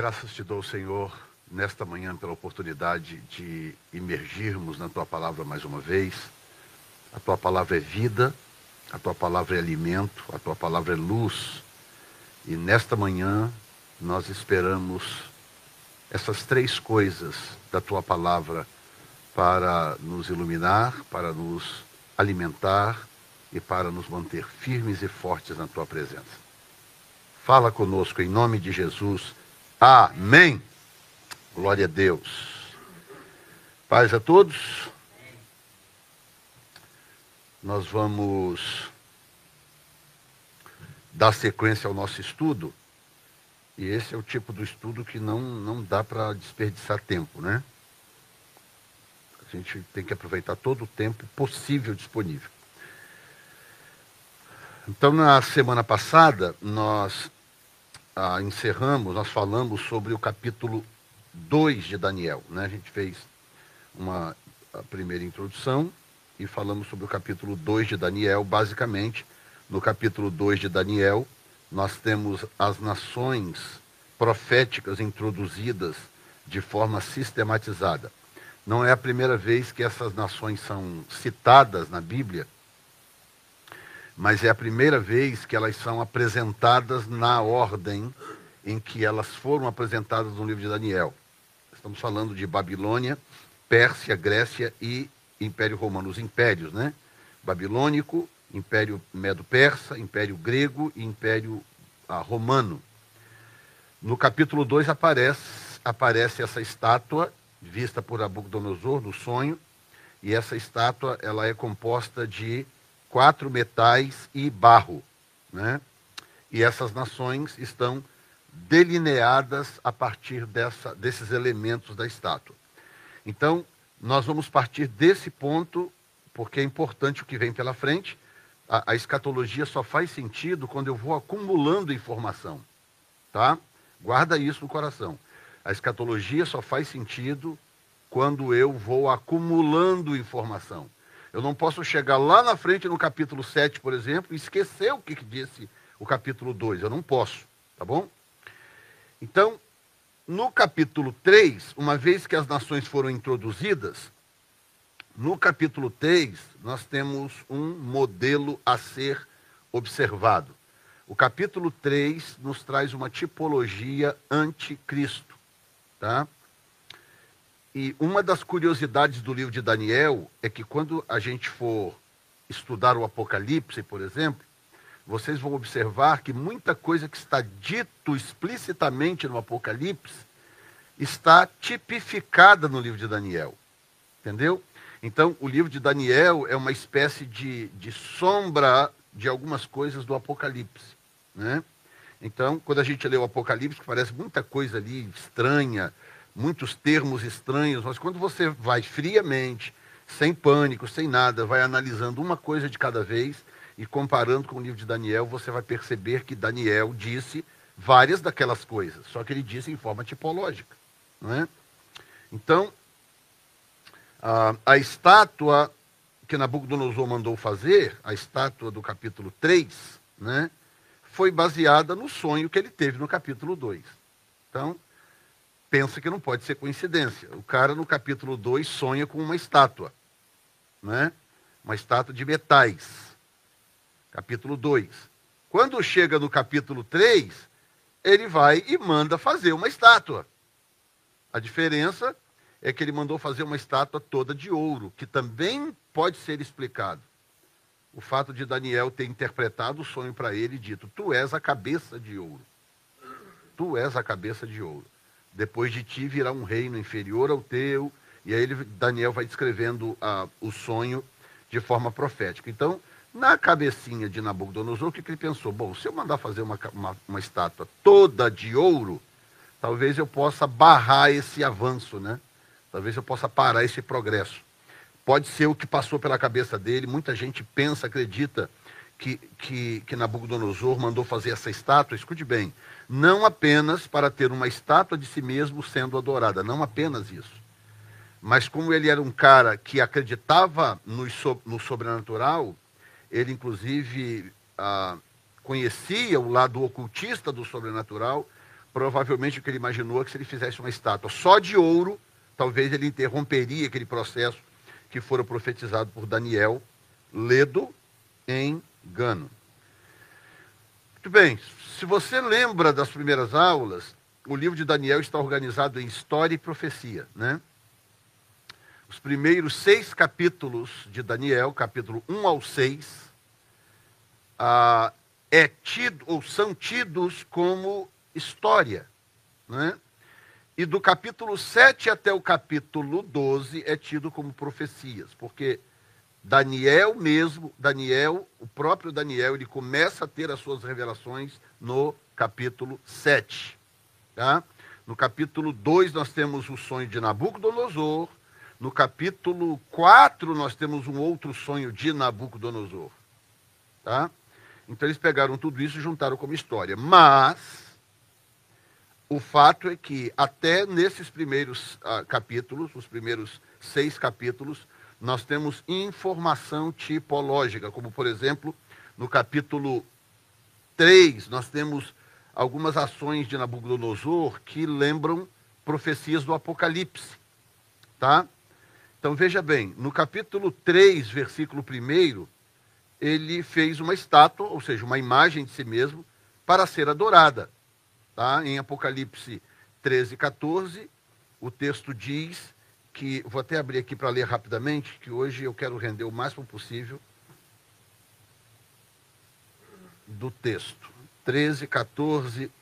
Graças te dou, Senhor, nesta manhã pela oportunidade de imergirmos na tua palavra mais uma vez. A tua palavra é vida, a tua palavra é alimento, a tua palavra é luz. E nesta manhã nós esperamos essas três coisas da tua palavra para nos iluminar, para nos alimentar e para nos manter firmes e fortes na tua presença. Fala conosco em nome de Jesus. Amém. Glória a Deus. Paz a todos. Nós vamos dar sequência ao nosso estudo. E esse é o tipo do estudo que não, não dá para desperdiçar tempo, né? A gente tem que aproveitar todo o tempo possível disponível. Então, na semana passada, nós ah, encerramos, nós falamos sobre o capítulo 2 de Daniel. Né? A gente fez uma primeira introdução e falamos sobre o capítulo 2 de Daniel. Basicamente, no capítulo 2 de Daniel, nós temos as nações proféticas introduzidas de forma sistematizada. Não é a primeira vez que essas nações são citadas na Bíblia, mas é a primeira vez que elas são apresentadas na ordem em que elas foram apresentadas no livro de Daniel. Estamos falando de Babilônia, Pérsia, Grécia e Império Romano, os impérios, né? Babilônico, Império Medo-Persa, Império Grego e Império ah, Romano. No capítulo 2 aparece, aparece essa estátua vista por Nabucodonosor no sonho, e essa estátua ela é composta de quatro metais e barro, né? E essas nações estão delineadas a partir dessa, desses elementos da estátua. Então, nós vamos partir desse ponto, porque é importante o que vem pela frente. A, a escatologia só faz sentido quando eu vou acumulando informação. Tá? Guarda isso no coração. A escatologia só faz sentido quando eu vou acumulando informação. Eu não posso chegar lá na frente no capítulo 7, por exemplo, e esquecer o que, que disse o capítulo 2. Eu não posso, tá bom? Então, no capítulo 3, uma vez que as nações foram introduzidas, no capítulo 3, nós temos um modelo a ser observado. O capítulo 3 nos traz uma tipologia anticristo. Tá? E uma das curiosidades do livro de Daniel é que quando a gente for estudar o Apocalipse, por exemplo, vocês vão observar que muita coisa que está dito explicitamente no Apocalipse está tipificada no livro de Daniel. Entendeu? Então, o livro de Daniel é uma espécie de, de sombra de algumas coisas do Apocalipse. Né? Então, quando a gente lê o Apocalipse, parece muita coisa ali estranha, muitos termos estranhos, mas quando você vai friamente, sem pânico, sem nada, vai analisando uma coisa de cada vez, e comparando com o livro de Daniel, você vai perceber que Daniel disse várias daquelas coisas, só que ele disse em forma tipológica. Não é? Então, a, a estátua que Nabucodonosor mandou fazer, a estátua do capítulo 3, né, foi baseada no sonho que ele teve no capítulo 2. Então, pensa que não pode ser coincidência. O cara no capítulo 2 sonha com uma estátua, né? uma estátua de metais capítulo 2. Quando chega no capítulo 3, ele vai e manda fazer uma estátua. A diferença é que ele mandou fazer uma estátua toda de ouro, que também pode ser explicado. O fato de Daniel ter interpretado o sonho para ele e dito: Tu és a cabeça de ouro. Tu és a cabeça de ouro. Depois de ti virá um reino inferior ao teu. E aí ele, Daniel vai descrevendo uh, o sonho de forma profética. Então, na cabecinha de Nabucodonosor, o que, que ele pensou? Bom, se eu mandar fazer uma, uma, uma, estátua toda de ouro, talvez eu possa barrar esse avanço, né? Talvez eu possa parar esse progresso. Pode ser o que passou pela cabeça dele. Muita gente pensa, acredita que, que, que Nabucodonosor mandou fazer essa estátua. Escute bem, não apenas para ter uma estátua de si mesmo sendo adorada, não apenas isso. Mas como ele era um cara que acreditava no, no sobrenatural, ele, inclusive, ah, conhecia o lado ocultista do sobrenatural. provavelmente o que ele imaginou é que se ele fizesse uma estátua só de ouro, talvez ele interromperia aquele processo que fora profetizado por Daniel, ledo em Gano. Muito bem, se você lembra das primeiras aulas, o livro de Daniel está organizado em história e profecia, né? Os primeiros seis capítulos de Daniel, capítulo 1 ao 6, ah, é tido, ou são tidos como história. Né? E do capítulo 7 até o capítulo 12 é tido como profecias, porque Daniel mesmo, Daniel, o próprio Daniel, ele começa a ter as suas revelações no capítulo 7. Tá? No capítulo 2 nós temos o sonho de Nabucodonosor, no capítulo 4 nós temos um outro sonho de Nabucodonosor. Tá? Então eles pegaram tudo isso e juntaram como história. Mas o fato é que até nesses primeiros uh, capítulos, os primeiros seis capítulos, nós temos informação tipológica, como por exemplo, no capítulo 3, nós temos algumas ações de Nabucodonosor que lembram profecias do Apocalipse. Tá? Então veja bem, no capítulo 3, versículo 1, ele fez uma estátua, ou seja, uma imagem de si mesmo, para ser adorada. Tá? Em Apocalipse 13, 14, o texto diz que, vou até abrir aqui para ler rapidamente, que hoje eu quero render o máximo possível do texto. 13, 14.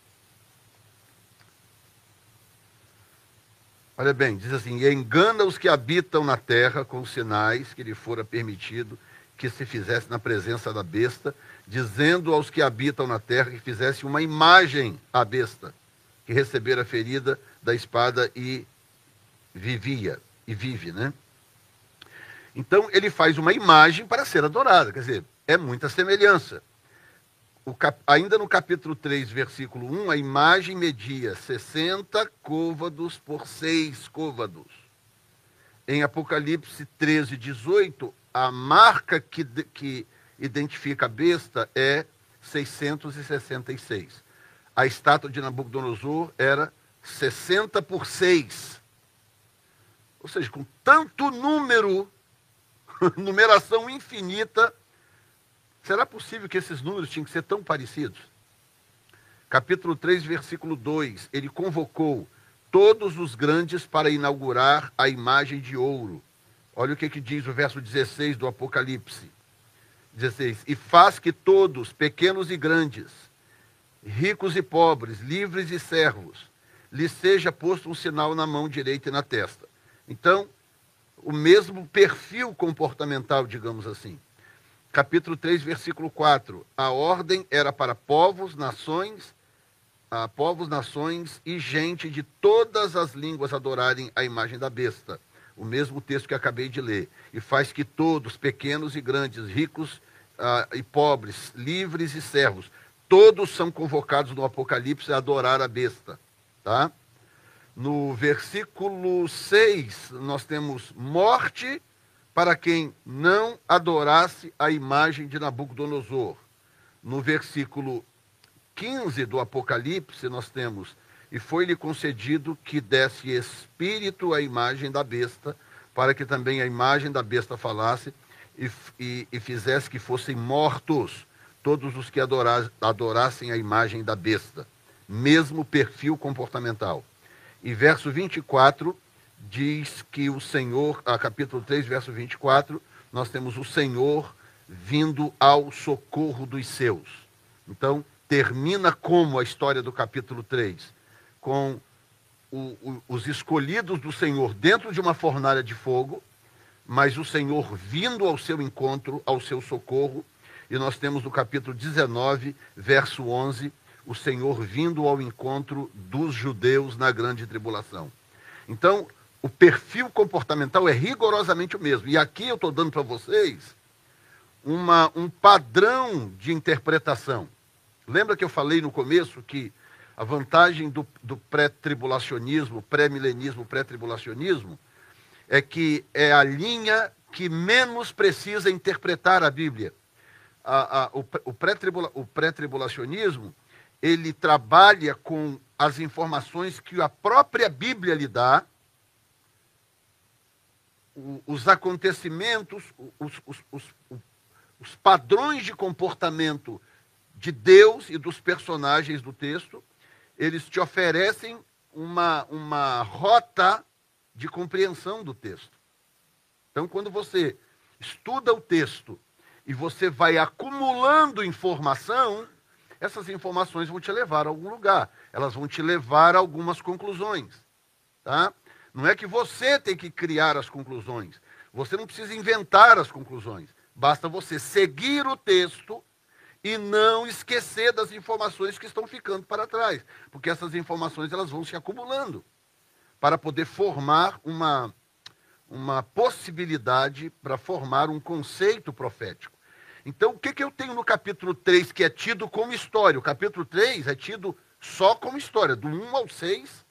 Olha bem, diz assim: e engana os que habitam na terra com os sinais que lhe fora permitido que se fizesse na presença da besta, dizendo aos que habitam na terra que fizesse uma imagem à besta, que recebera a ferida da espada e vivia, e vive, né? Então ele faz uma imagem para ser adorada, quer dizer, é muita semelhança. Cap... ainda no capítulo 3, versículo 1, a imagem media 60 côvados por 6 côvados. Em Apocalipse 13, 18, a marca que, que identifica a besta é 666. A estátua de Nabucodonosor era 60 por 6. Ou seja, com tanto número, numeração infinita, será possível que esses números tinham que ser tão parecidos? Capítulo 3, versículo 2: Ele convocou todos os grandes para inaugurar a imagem de ouro Olha o que, que diz o verso 16 do Apocalipse. 16. E faz que todos, pequenos e grandes, ricos e pobres, livres e servos, lhe seja posto um sinal na mão direita e na testa. Então, o mesmo perfil comportamental, digamos assim. Capítulo 3, versículo 4. A ordem era para povos, nações, a povos, nações e gente de todas as línguas adorarem a imagem da besta o mesmo texto que acabei de ler, e faz que todos, pequenos e grandes, ricos ah, e pobres, livres e servos, todos são convocados no Apocalipse a adorar a besta. Tá? No versículo 6, nós temos morte para quem não adorasse a imagem de Nabucodonosor. No versículo 15 do Apocalipse, nós temos e foi-lhe concedido que desse espírito à imagem da besta, para que também a imagem da besta falasse e, e, e fizesse que fossem mortos todos os que adorassem a imagem da besta. Mesmo perfil comportamental. E verso 24 diz que o Senhor, a capítulo 3, verso 24, nós temos o Senhor vindo ao socorro dos seus. Então, termina como a história do capítulo 3? com o, o, os escolhidos do Senhor dentro de uma fornalha de fogo, mas o Senhor vindo ao seu encontro, ao seu socorro. E nós temos no capítulo 19, verso 11, o Senhor vindo ao encontro dos judeus na grande tribulação. Então, o perfil comportamental é rigorosamente o mesmo. E aqui eu estou dando para vocês uma, um padrão de interpretação. Lembra que eu falei no começo que a vantagem do, do pré-tribulacionismo, pré-milenismo, pré-tribulacionismo, é que é a linha que menos precisa interpretar a Bíblia. A, a, o, o pré-tribulacionismo, ele trabalha com as informações que a própria Bíblia lhe dá, os acontecimentos, os, os, os, os padrões de comportamento de Deus e dos personagens do texto, eles te oferecem uma, uma rota de compreensão do texto. Então, quando você estuda o texto e você vai acumulando informação, essas informações vão te levar a algum lugar. Elas vão te levar a algumas conclusões. Tá? Não é que você tem que criar as conclusões. Você não precisa inventar as conclusões. Basta você seguir o texto e não esquecer das informações que estão ficando para trás, porque essas informações elas vão se acumulando para poder formar uma uma possibilidade para formar um conceito profético. Então, o que, que eu tenho no capítulo 3 que é tido como história? O capítulo 3 é tido só como história. Do 1 ao 6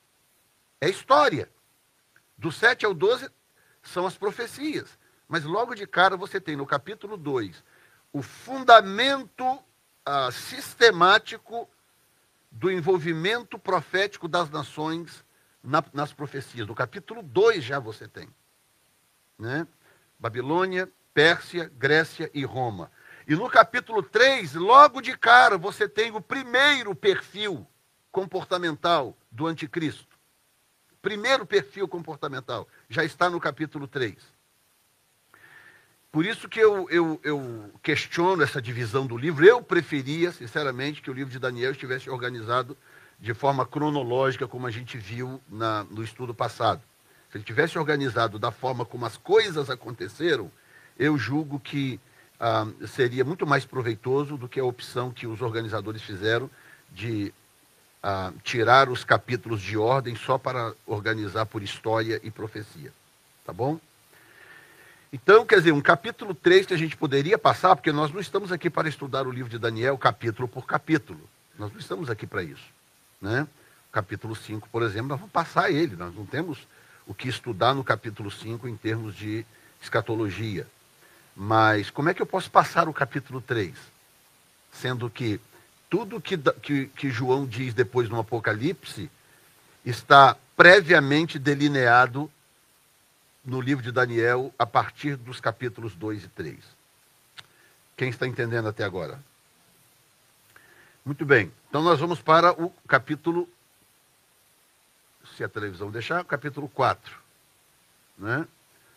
é história. Do 7 ao 12 são as profecias. Mas logo de cara você tem no capítulo 2 o fundamento ah, sistemático do envolvimento profético das nações na, nas profecias. No capítulo 2 já você tem. Né? Babilônia, Pérsia, Grécia e Roma. E no capítulo 3, logo de cara, você tem o primeiro perfil comportamental do anticristo. Primeiro perfil comportamental. Já está no capítulo 3. Por isso que eu, eu, eu, questiono essa divisão do livro. Eu preferia, sinceramente, que o livro de Daniel estivesse organizado de forma cronológica, como a gente viu na, no estudo passado. Se ele tivesse organizado da forma como as coisas aconteceram, eu julgo que ah, seria muito mais proveitoso do que a opção que os organizadores fizeram de ah, tirar os capítulos de ordem só para organizar por história e profecia. Tá bom? Então, quer dizer, um capítulo 3 que a gente poderia passar, porque nós não estamos aqui para estudar o livro de Daniel capítulo por capítulo. Nós não estamos aqui para isso. Né? Capítulo 5, por exemplo, nós vamos passar ele. Nós não temos o que estudar no capítulo 5 em termos de escatologia. Mas como é que eu posso passar o capítulo 3? Sendo que tudo que, que, que João diz depois no Apocalipse está previamente delineado no livro de Daniel a partir dos capítulos 2 e 3. Quem está entendendo até agora? Muito bem. Então nós vamos para o capítulo, se a televisão deixar, capítulo 4. Né?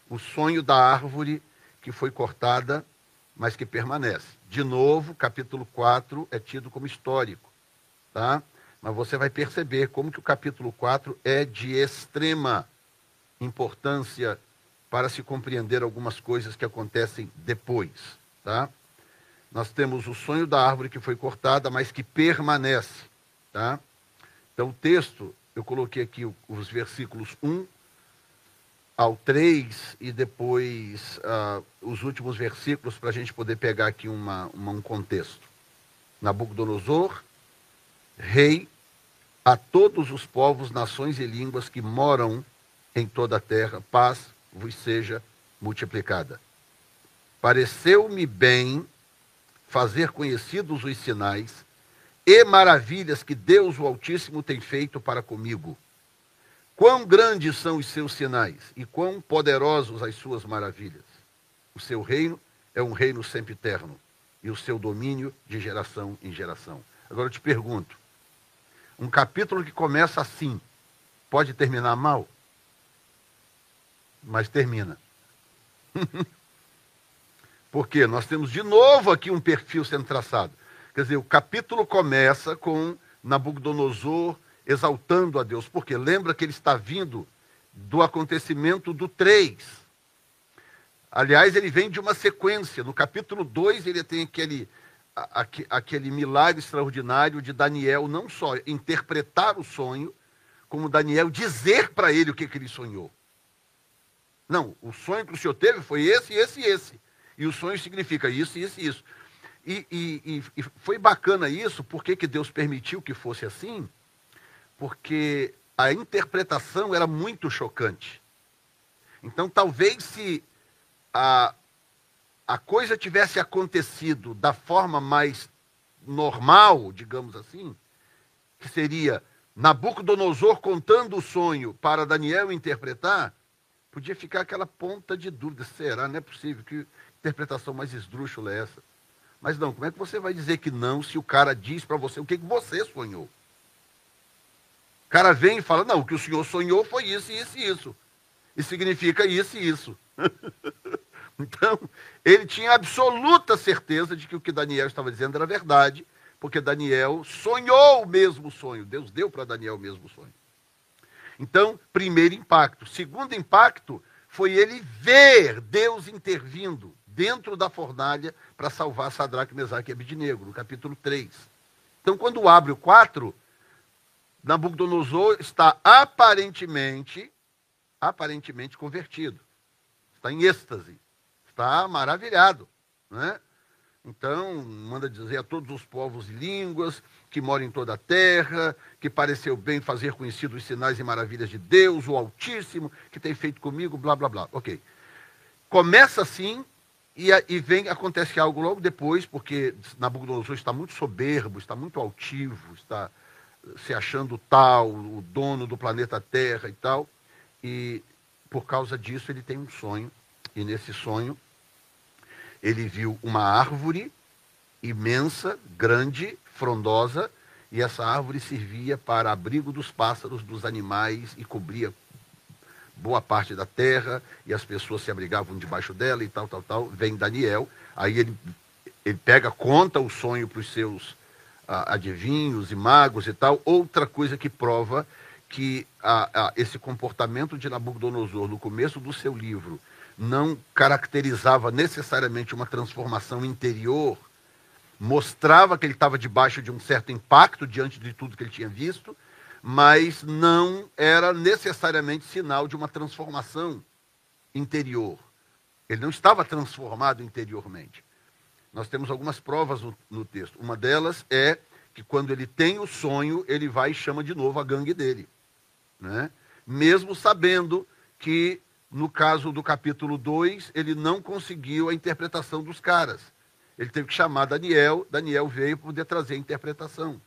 O sonho da árvore que foi cortada, mas que permanece. De novo, capítulo 4 é tido como histórico, tá? Mas você vai perceber como que o capítulo 4 é de extrema importância para se compreender algumas coisas que acontecem depois, tá? Nós temos o sonho da árvore que foi cortada, mas que permanece, tá? Então o texto, eu coloquei aqui os versículos 1 ao 3 e depois uh, os últimos versículos para a gente poder pegar aqui uma, uma, um contexto. Nabucodonosor, rei, a todos os povos, nações e línguas que moram em toda a terra, paz vos seja multiplicada. Pareceu-me bem fazer conhecidos os sinais e maravilhas que Deus o Altíssimo tem feito para comigo Quão grandes são os seus sinais e quão poderosos as suas maravilhas. O seu reino é um reino sempre eterno e o seu domínio de geração em geração. Agora eu te pergunto: um capítulo que começa assim pode terminar mal? Mas termina. Porque nós temos de novo aqui um perfil sendo traçado. Quer dizer, o capítulo começa com Nabucodonosor exaltando a Deus, porque lembra que ele está vindo do acontecimento do 3. Aliás, ele vem de uma sequência. No capítulo 2, ele tem aquele, aquele milagre extraordinário de Daniel não só interpretar o sonho, como Daniel dizer para ele o que, que ele sonhou. Não, o sonho que o senhor teve foi esse, esse e esse. E o sonho significa isso, isso e isso. E, e, e, foi bacana isso, porque que Deus permitiu que fosse assim, porque a interpretação era muito chocante. Então, talvez se a, a coisa tivesse acontecido da forma mais normal, digamos assim, que seria Nabucodonosor contando o sonho para Daniel interpretar, podia ficar aquela ponta de dúvida. Será? Não é possível. Que interpretação mais esdrúxula é essa? Mas não, como é que você vai dizer que não se o cara diz para você o que, que você sonhou? Cara vem e fala, não, o que o senhor sonhou foi isso, isso e isso. E significa isso e isso. então, ele tinha absoluta certeza de que o que Daniel estava dizendo era verdade, porque Daniel sonhou o mesmo sonho. Deus deu para Daniel o mesmo sonho. Então, primeiro impacto. Segundo impacto foi ele ver Deus intervindo dentro da fornalha para salvar Sadraque, Mesaque e Abidnego, no capítulo 3. Então, quando abre o 4, Nabucodonosor está aparentemente, aparentemente convertido. Está em êxtase. Está maravilhado. Né? Então, manda dizer a todos os povos e línguas que moram em toda a terra, que pareceu bem fazer conhecidos os sinais e maravilhas de Deus, o Altíssimo, que tem feito comigo, blá, blá, blá. Ok. Começa assim, e, e vem, acontece algo logo depois, porque Nabucodonosor está muito soberbo, está muito altivo, está se achando tal, o dono do planeta Terra e tal. E por causa disso ele tem um sonho. E nesse sonho ele viu uma árvore imensa, grande, frondosa, e essa árvore servia para abrigo dos pássaros, dos animais e cobria boa parte da terra, e as pessoas se abrigavam debaixo dela e tal, tal, tal. Vem Daniel, aí ele, ele pega, conta o sonho para os seus adivinhos e magos e tal, outra coisa que prova que esse comportamento de Nabucodonosor no começo do seu livro não caracterizava necessariamente uma transformação interior, mostrava que ele estava debaixo de um certo impacto diante de tudo que ele tinha visto, mas não era necessariamente sinal de uma transformação interior. Ele não estava transformado interiormente. Nós temos algumas provas no, no, texto. Uma delas é que quando ele tem o sonho, ele vai e chama de novo a gangue dele. Né? Mesmo sabendo que, no caso do capítulo 2, ele não conseguiu a interpretação dos caras. Ele teve que chamar Daniel, Daniel veio para poder trazer a interpretação.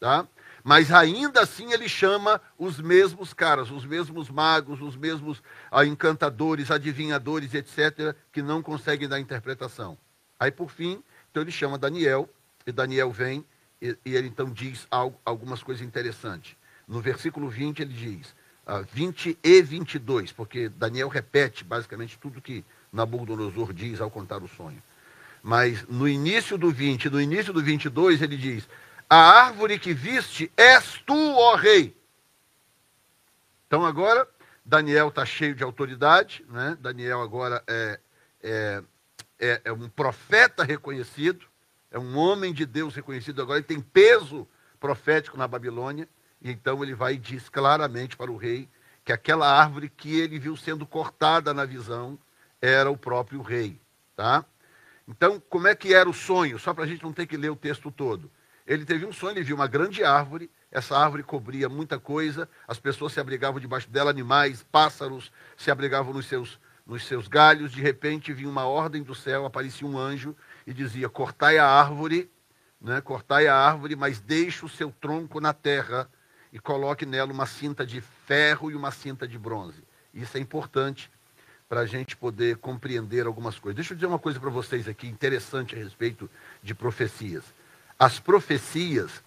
Tá? Mas ainda assim ele chama os mesmos caras, os mesmos magos, os mesmos ah, encantadores, adivinhadores, etc., que não conseguem dar interpretação. Aí, por fim, então ele chama Daniel, e Daniel vem, e, e ele então diz algo, algumas coisas interessantes. No versículo 20 ele diz, ah, 20 e 22, porque Daniel repete basicamente tudo que Nabucodonosor diz ao contar o sonho. Mas no início do 20, no início do 22, ele diz: A árvore que viste és tu, ó rei. Então agora, Daniel está cheio de autoridade, né? Daniel agora é, é é, é um profeta reconhecido, é um homem de Deus reconhecido agora, ele tem peso profético na Babilônia, e então ele vai e diz claramente para o rei que aquela árvore que ele viu sendo cortada na visão era o próprio rei, tá? Então, como é que era o sonho? Só para a gente não ter que ler o texto todo. Ele teve um sonho, ele viu uma grande árvore, essa árvore cobria muita coisa, as pessoas se abrigavam debaixo dela, animais, pássaros se abrigavam nos seus nos seus galhos, de repente vinha uma ordem do céu, aparecia um anjo e dizia: Cortai a árvore, né? cortai a árvore, mas deixe o seu tronco na terra e coloque nela uma cinta de ferro e uma cinta de bronze. Isso é importante para a gente poder compreender algumas coisas. Deixa eu dizer uma coisa para vocês aqui interessante a respeito de profecias. As profecias,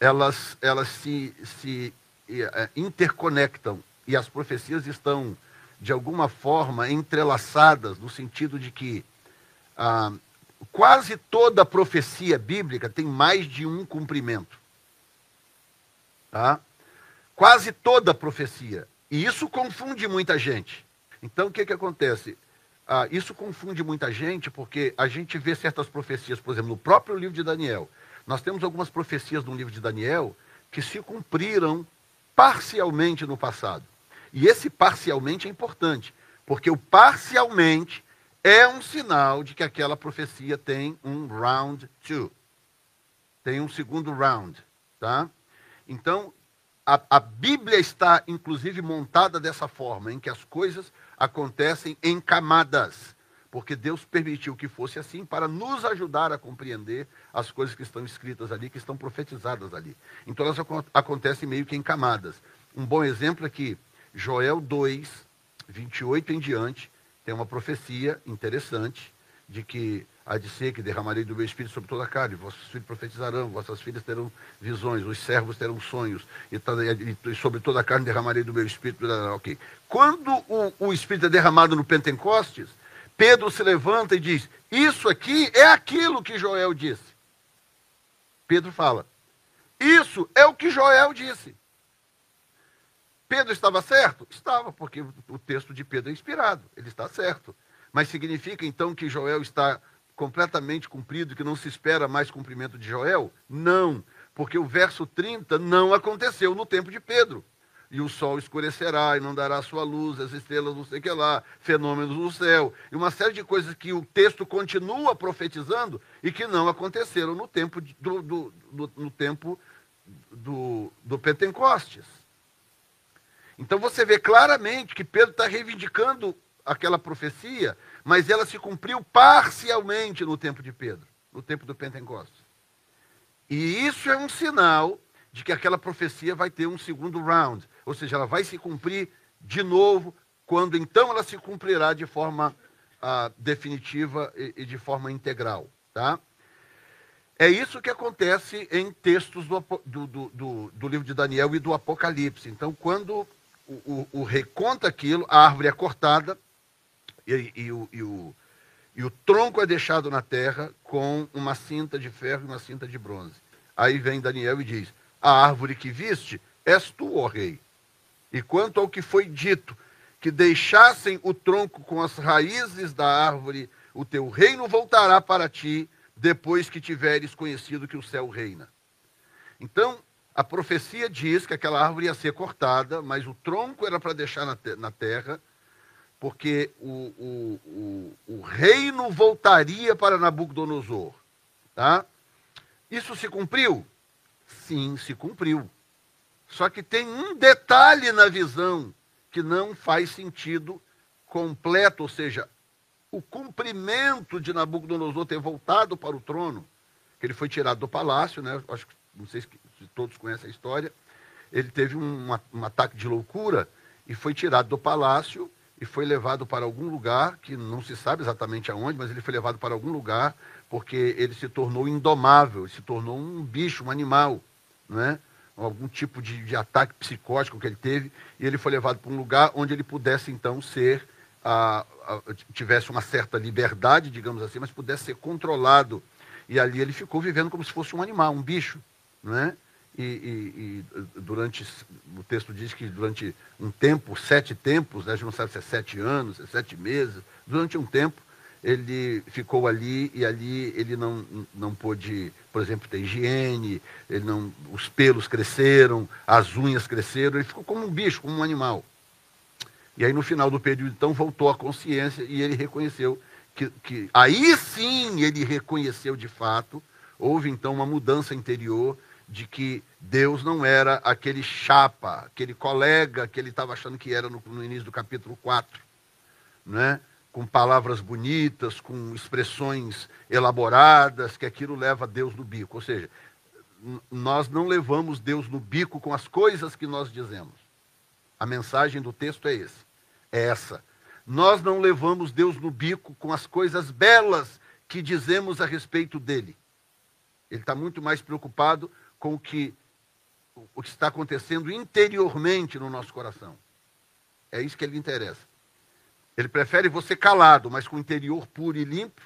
elas, elas se, se eh, interconectam e as profecias estão de alguma forma, entrelaçadas, no sentido de que ah, quase toda profecia bíblica tem mais de um cumprimento. Tá? Quase toda profecia. E isso confunde muita gente. Então, o que, que acontece? Ah, isso confunde muita gente porque a gente vê certas profecias, por exemplo, no próprio livro de Daniel. Nós temos algumas profecias no livro de Daniel que se cumpriram parcialmente no passado. E esse parcialmente é importante, porque o parcialmente é um sinal de que aquela profecia tem um round two. Tem um segundo round, tá? Então, a, a, Bíblia está, inclusive, montada dessa forma, em que as coisas acontecem em camadas. porque Deus permitiu que fosse assim para nos ajudar a compreender as coisas que estão escritas ali, que estão profetizadas ali. Então elas acontecem meio que em camadas. Um bom exemplo é que Joel 2, 28 em diante, tem uma profecia interessante de que há de ser que derramarei do meu espírito sobre toda a carne, vossos filhos profetizarão, vossas filhas terão visões, os servos terão sonhos, e, sobre toda a carne derramarei do meu espírito. Ok. Quando o, o espírito é derramado no Pentecostes, Pedro se levanta e diz: Isso aqui é aquilo que Joel disse. Pedro fala: Isso é o que Joel disse. Pedro estava certo? Estava, porque o texto de Pedro é inspirado, ele está certo. Mas significa então que Joel está completamente cumprido, que não se espera mais cumprimento de Joel? Não, porque o verso 30 não aconteceu no tempo de Pedro. E o sol escurecerá e não dará sua luz, as estrelas não sei o que lá, fenômenos no céu, e uma série de coisas que o texto continua profetizando e que não aconteceram no tempo do, do, do no tempo do, do Pentecostes. Então você vê claramente que Pedro está reivindicando aquela profecia mas ela se cumpriu parcialmente no tempo de Pedro, no tempo do Pentecostes. E isso é um sinal de que aquela profecia vai ter um segundo round, ou seja, ela vai se cumprir de novo, quando então ela se cumprirá de forma ah, definitiva e, e, de forma integral. Tá? É isso que acontece em textos do, do, do, do livro de Daniel e do Apocalipse. Então, quando o, o, rei conta aquilo, a árvore é cortada, e, e, o, e, o, e o tronco é deixado na terra com uma cinta de ferro e uma cinta de bronze. Aí vem Daniel e diz: A árvore que viste és tu, ó rei. E quanto ao que foi dito, que deixassem o tronco com as raízes da árvore, o teu reino voltará para ti, depois que tiveres conhecido que o céu reina. Então, a profecia diz que aquela árvore ia ser cortada, mas o tronco era para deixar na, te na terra, porque o, o, o, o reino voltaria para Nabucodonosor. Tá? Isso se cumpriu? Sim, se cumpriu. Só que tem um detalhe na visão que não faz sentido completo, ou seja, o cumprimento de Nabucodonosor ter voltado para o trono, que ele foi tirado do palácio, né? Acho que não sei se todos conhecem a história. Ele teve um, um ataque de loucura e foi tirado do palácio e foi levado para algum lugar, que não se sabe exatamente aonde, mas ele foi levado para algum lugar porque ele se tornou indomável, se tornou um bicho, um animal, não é? algum tipo de, de ataque psicótico que ele teve, e ele foi levado para um lugar onde ele pudesse então ser, a, a, tivesse uma certa liberdade, digamos assim, mas pudesse ser controlado. E ali ele ficou vivendo como se fosse um animal, um bicho, não é? E, e, e, durante, o texto diz que durante um tempo, sete tempos, né, a gente não sabe se é sete anos, se é sete meses, durante um tempo ele ficou ali e ali ele não, não pôde, por exemplo, ter higiene, ele não, os pelos cresceram, as unhas cresceram, ele ficou como um bicho, como um animal. E aí no final do período, então, voltou a consciência e ele reconheceu que, que aí sim ele reconheceu de fato, houve então uma mudança interior de que Deus não era aquele chapa, aquele colega que ele estava achando que era no, no, início do capítulo 4, né? com palavras bonitas, com expressões elaboradas, que aquilo leva Deus no bico. Ou seja, nós não levamos Deus no bico com as coisas que nós dizemos. A mensagem do texto é esse, é essa. Nós não levamos Deus no bico com as coisas belas que dizemos a respeito dele. Ele está muito mais preocupado com o que, o que está acontecendo interiormente no nosso coração. É isso que ele interessa. Ele prefere você calado, mas com o interior puro e limpo,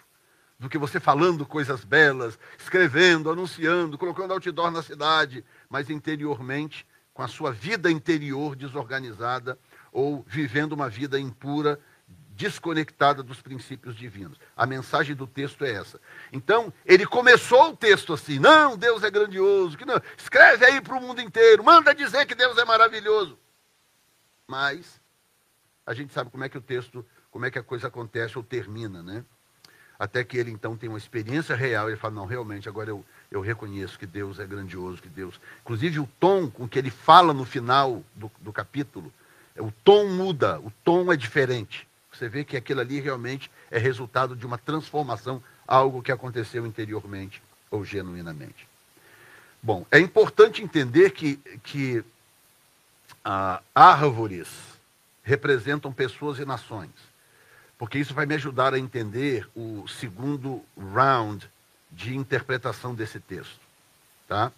do que você falando coisas belas, escrevendo, anunciando, colocando outdoor na cidade, mas interiormente, com a sua vida interior desorganizada ou vivendo uma vida impura desconectada dos princípios divinos. A mensagem do texto é essa. Então, ele começou o texto assim: não, Deus é grandioso, que não. Escreve aí para o mundo inteiro, manda dizer que Deus é maravilhoso. Mas a gente sabe como é que o texto, como é que a coisa acontece ou termina, né? Até que ele então tem uma experiência real, ele fala, não, realmente, agora eu, eu reconheço que Deus é grandioso, que Deus. Inclusive o tom com que ele fala no final do, do capítulo, o tom muda, o tom é diferente. Você vê que aquilo ali realmente é resultado de uma transformação, algo que aconteceu interiormente ou genuinamente. Bom, é importante entender que, que ah, árvores representam pessoas e nações, porque isso vai me ajudar a entender o segundo round de interpretação desse texto. Tá?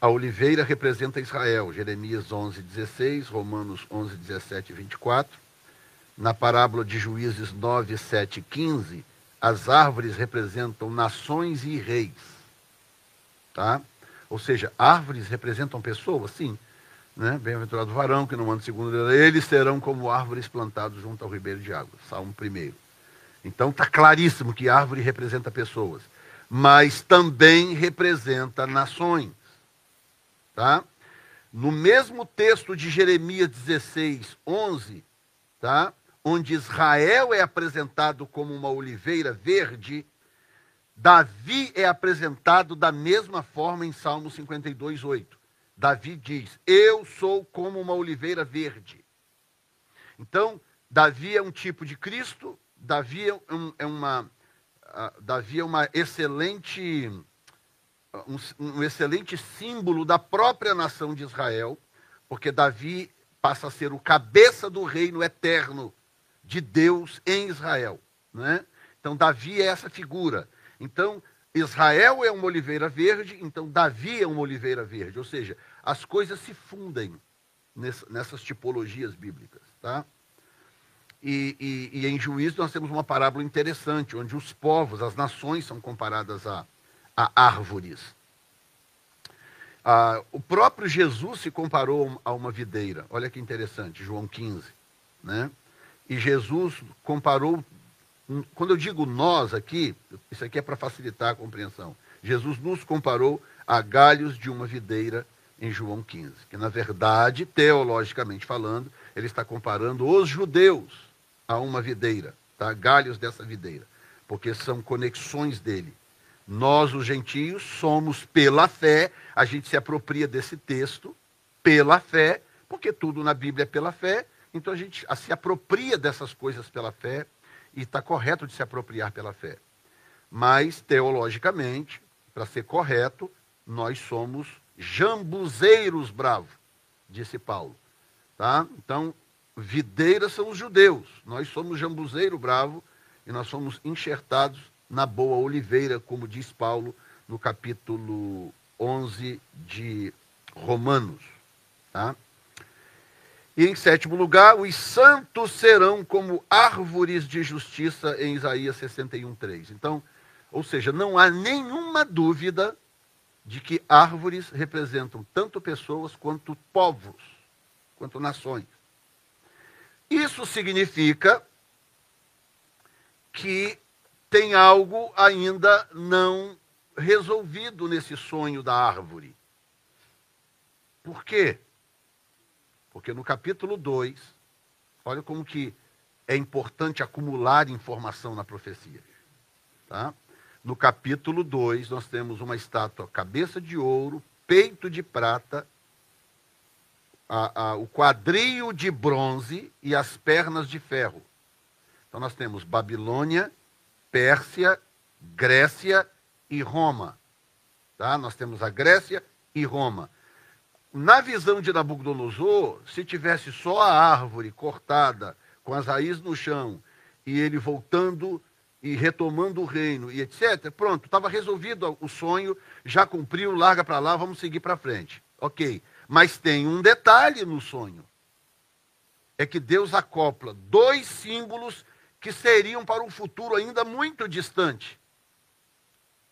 A oliveira representa Israel, Jeremias 11, 16, Romanos 11, 17 e 24. Na parábola de Juízes 9, 7 e 15, as árvores representam nações e reis. Tá? Ou seja, árvores representam pessoas, sim. Né? Bem-aventurado o varão que não anda segundo eles serão como árvores plantadas junto ao ribeiro de água. Salmo 1. Então está claríssimo que árvore representa pessoas, mas também representa nações. Tá? No mesmo texto de Jeremias 16, 11, tá? Onde Israel é apresentado como uma oliveira verde, Davi é apresentado da mesma forma em Salmo 52, 8. Davi diz: Eu sou como uma oliveira verde. Então, Davi é um tipo de Cristo, Davi é, um, é uma, uh, Davi é uma excelente, um, um excelente símbolo da própria nação de Israel, porque Davi passa a ser o cabeça do reino eterno de Deus em Israel. Né? Então, Davi é essa figura. Então, Israel é uma oliveira verde, então Davi é uma oliveira verde. Ou seja, as coisas se fundem nessas tipologias bíblicas. Tá? E, e, e, em juízo nós temos uma parábola interessante, onde os povos, as nações são comparadas a, a árvores. Ah, o próprio Jesus se comparou a uma videira. Olha que interessante, João 15. Né? E Jesus comparou quando eu digo nós aqui, isso aqui é para facilitar a compreensão. Jesus nos comparou a galhos de uma videira em João 15, que na verdade, teologicamente falando, ele está comparando os judeus a uma videira, tá? galhos dessa videira, porque são conexões dele. Nós, os gentios, somos pela fé, a gente se apropria desse texto pela fé, porque tudo na Bíblia é pela fé, então a gente se apropria dessas coisas pela fé e está correto de se apropriar pela fé. Mas, teologicamente, para ser correto, nós somos jambuzeiros bravos, disse Paulo. Tá? Então, videiras são os judeus, nós somos jambuzeiro bravo e nós somos enxertados na boa oliveira, como diz Paulo no capítulo 11 de Romanos. Tá? E em sétimo lugar, os santos serão como árvores de justiça em Isaías 61:3. Então, ou seja, não há nenhuma dúvida de que árvores representam tanto pessoas quanto povos, quanto nações. Isso significa que tem algo ainda não resolvido nesse sonho da árvore. Por quê? Porque no capítulo 2, olha como que é importante acumular informação na profecia. Tá? No capítulo 2, nós temos uma estátua cabeça de ouro, peito de prata, a, a, o quadril de bronze e as pernas de ferro. Então nós temos Babilônia, Pérsia, Grécia e Roma. Tá? Nós temos a Grécia e Roma. Na visão de Nabucodonosor, se tivesse só a árvore cortada, com as raízes no chão, e ele voltando e retomando o reino e etc., pronto, estava resolvido o sonho, já cumpriu, larga para lá, vamos seguir para frente. Ok. Mas tem um detalhe no sonho: é que Deus acopla dois símbolos que seriam para um futuro ainda muito distante.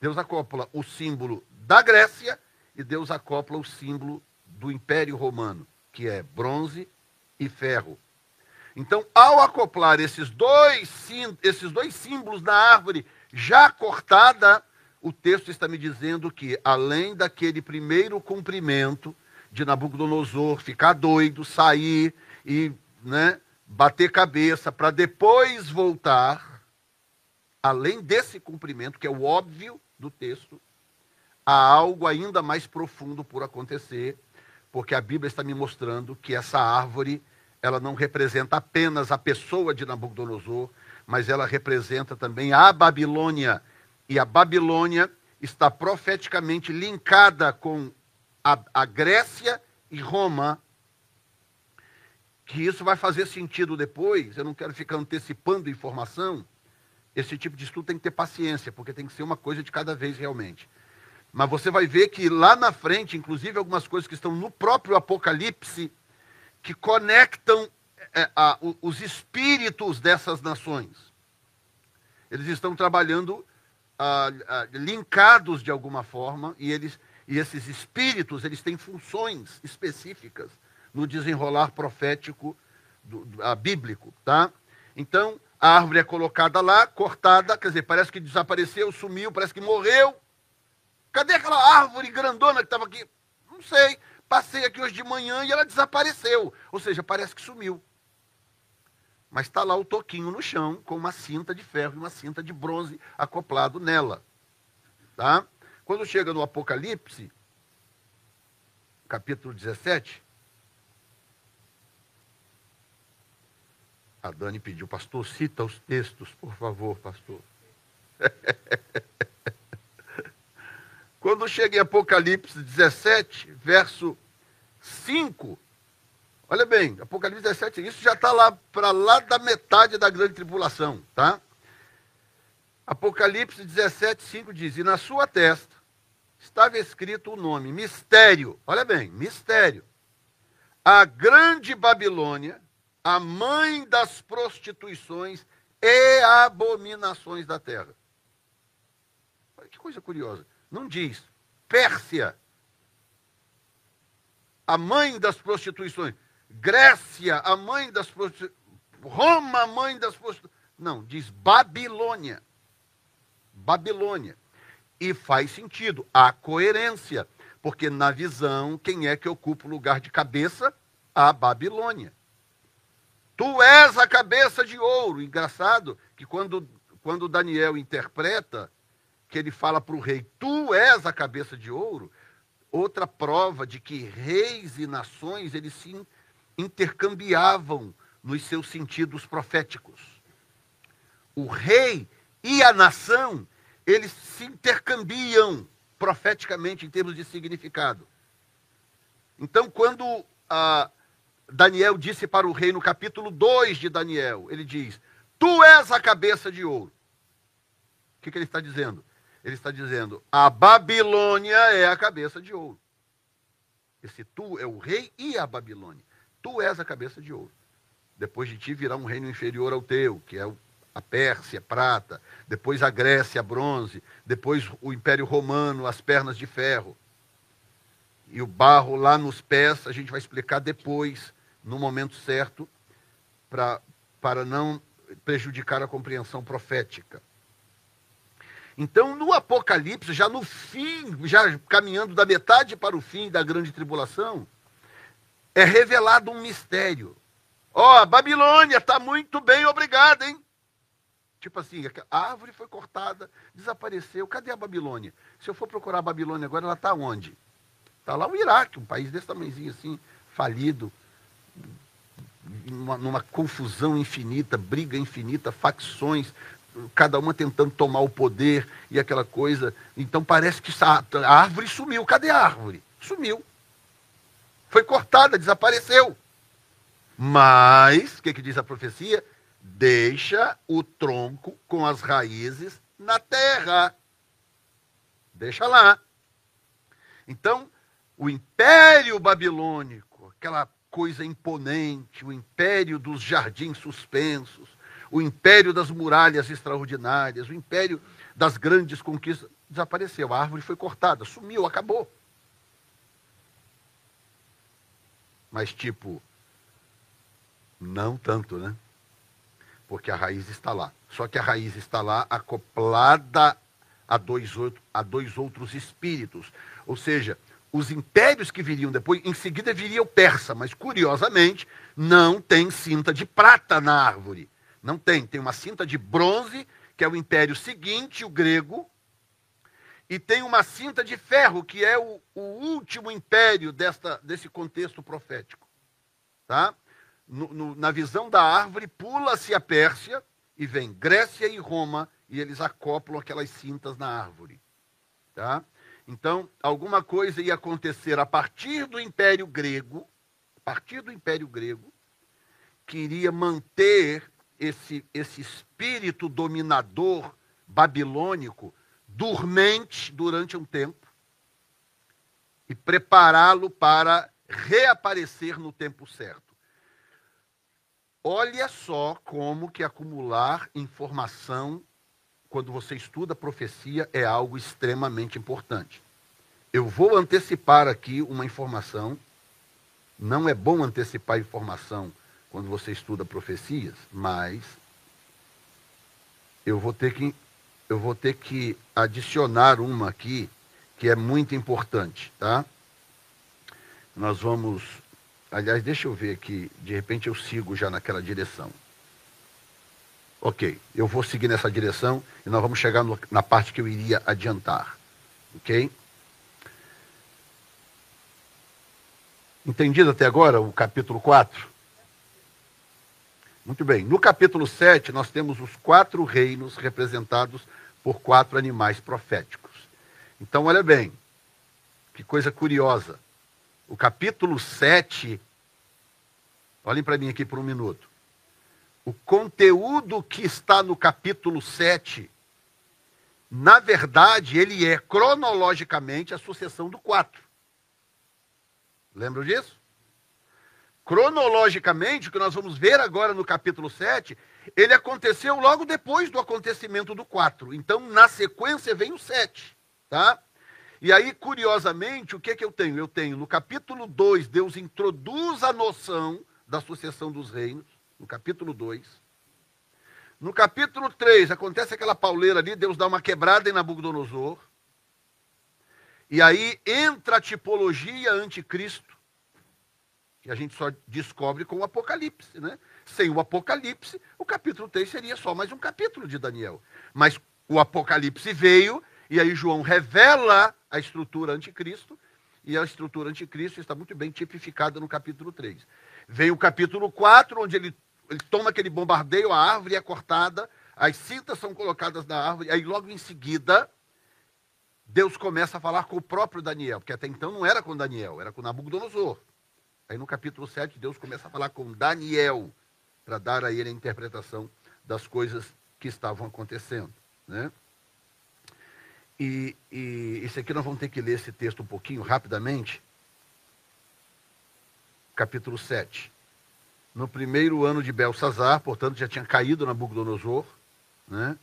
Deus acopla o símbolo da Grécia e Deus acopla o símbolo do Império Romano, que é bronze e ferro. Então, ao acoplar esses dois, esses dois símbolos na árvore já cortada, o texto está me dizendo que, além daquele primeiro cumprimento de Nabucodonosor ficar doido, sair e né, bater cabeça para depois voltar, além desse cumprimento, que é o óbvio do texto, há algo ainda mais profundo por acontecer, porque a Bíblia está me mostrando que essa árvore ela não representa apenas a pessoa de Nabucodonosor, mas ela representa também a Babilônia. E a Babilônia está profeticamente linkada com a, a Grécia e Roma, que isso vai fazer sentido depois. Eu não quero ficar antecipando informação. Esse tipo de estudo tem que ter paciência, porque tem que ser uma coisa de cada vez realmente. Mas você vai ver que lá na frente, inclusive algumas coisas que estão no próprio Apocalipse, que conectam é, a, os espíritos dessas nações. Eles estão trabalhando linkados de alguma forma e eles e esses espíritos eles têm funções específicas no desenrolar profético do, do, bíblico, tá? Então a árvore é colocada lá, cortada, quer dizer, parece que desapareceu, sumiu, parece que morreu. Cadê aquela árvore grandona que estava aqui? Não sei. Passei aqui hoje de manhã e ela desapareceu. Ou seja, parece que sumiu. Mas está lá o toquinho no chão, com uma cinta de ferro e uma cinta de bronze acoplado nela. Tá? Quando chega no Apocalipse, capítulo 17, a Dani pediu, pastor, cita os textos, por favor, pastor. Quando chega em Apocalipse 17, verso 5, olha bem, Apocalipse 17, isso já está lá para lá da metade da grande tribulação, tá? Apocalipse 17, 5 diz: E na sua testa estava escrito o nome, mistério, olha bem, mistério. A grande Babilônia, a mãe das prostituições e abominações da terra. Olha que coisa curiosa. Não diz Pérsia, a mãe das prostituições. Grécia, a mãe das prostituições. Roma, a mãe das prostituições. Não, diz Babilônia. Babilônia. E faz sentido, há coerência. Porque na visão, quem é que ocupa o lugar de cabeça? A Babilônia. Tu és a cabeça de ouro. Engraçado que quando, quando Daniel interpreta, que ele fala para o rei: Tu és a cabeça de ouro. Outra prova de que reis e nações eles se intercambiavam nos seus sentidos proféticos. O rei e a nação, eles se intercambiam profeticamente em termos de significado. Então, quando ah, Daniel disse para o rei no capítulo 2 de Daniel, ele diz: Tu és a cabeça de ouro. O que, que ele está dizendo? Ele está dizendo: a Babilônia é a cabeça de ouro. Esse tu é o rei e a Babilônia. Tu és a cabeça de ouro. Depois de ti virá um reino inferior ao teu, que é a Pérsia, prata. Depois a Grécia, bronze. Depois o Império Romano, as pernas de ferro. E o barro lá nos pés, a gente vai explicar depois, no momento certo, para não prejudicar a compreensão profética. Então, no Apocalipse, já no fim, já caminhando da metade para o fim da grande tribulação, é revelado um mistério. Ó, oh, a Babilônia está muito bem, obrigada, hein? Tipo assim, a árvore foi cortada, desapareceu. Cadê a Babilônia? Se eu for procurar a Babilônia agora, ela está onde? Está lá o Iraque, um país desse tamanhozinho assim, falido, numa, numa confusão infinita, briga infinita, facções, cada uma tentando tomar o poder e aquela coisa. Então parece que a árvore sumiu. Cadê a árvore? Sumiu. Foi cortada, desapareceu. Mas, o que, que diz a profecia? Deixa o tronco com as raízes na terra. Deixa lá. Então, o império babilônico, aquela coisa imponente, o império dos jardins suspensos, o império das muralhas extraordinárias, o império das grandes conquistas, desapareceu. A árvore foi cortada, sumiu, acabou. Mas, tipo, não tanto, né? Porque a raiz está lá. Só que a raiz está lá acoplada a dois, a dois outros espíritos. Ou seja, os impérios que viriam depois, em seguida viria o persa, mas curiosamente não tem cinta de prata na árvore. Não tem. Tem uma cinta de bronze, que é o império seguinte, o grego, e tem uma cinta de ferro, que é o, o último império desta, desse contexto profético. Tá? no, no, na visão da árvore, pula-se a Pérsia e vem Grécia e Roma e eles acoplam aquelas cintas na árvore. Tá? Então, alguma coisa ia acontecer a partir do Império Grego, a partir do Império Grego, que iria manter esse, esse espírito dominador babilônico dormente durante um tempo e prepará-lo para reaparecer no tempo certo. Olha só como que acumular informação quando você estuda profecia, é algo extremamente importante. Eu vou antecipar aqui uma informação. Não é bom antecipar informação quando você estuda profecias, mas eu vou ter que eu vou ter que adicionar uma aqui que é muito importante, tá? Nós vamos, aliás, deixa eu ver aqui, de repente eu sigo já naquela direção. Ok, eu vou seguir nessa direção e nós vamos chegar no, na parte que eu iria adiantar. Ok? Entendido até agora o capítulo 4? Muito bem. No capítulo 7, nós temos os quatro reinos representados por quatro animais proféticos. Então, olha bem, que coisa curiosa. O capítulo 7, olhem para mim aqui por um minuto o conteúdo que está no capítulo 7, na verdade, ele é cronologicamente a sucessão do 4. Lembram disso? Cronologicamente, o que nós vamos ver agora no capítulo 7, ele aconteceu logo depois do acontecimento do 4. Então, na sequência, vem o 7. Tá? E aí, curiosamente, o que, que eu tenho? Eu tenho no capítulo 2, Deus introduz a noção da sucessão dos reinos no capítulo 2. No capítulo 3, acontece aquela pauleira ali, Deus dá uma quebrada em Nabucodonosor. E aí entra a tipologia anticristo, que a gente só descobre com o Apocalipse, né? Sem o Apocalipse, o capítulo 3 seria só mais um capítulo de Daniel. Mas o Apocalipse veio, e aí João revela a estrutura anticristo, e a estrutura anticristo está muito bem tipificada no capítulo 3. Vem o capítulo 4, onde ele ele toma aquele bombardeio, a árvore é cortada, as cintas são colocadas na árvore, aí logo em seguida, Deus começa a falar com o próprio Daniel, porque até então não era com Daniel, era com Nabucodonosor. Aí no capítulo 7, Deus começa a falar com Daniel, para dar a ele a interpretação das coisas que estavam acontecendo. Né? E, e esse aqui nós vamos ter que ler esse texto um pouquinho rapidamente. Capítulo 7 no primeiro ano de Belsazar, portanto já tinha caído Nabucodonosor, né?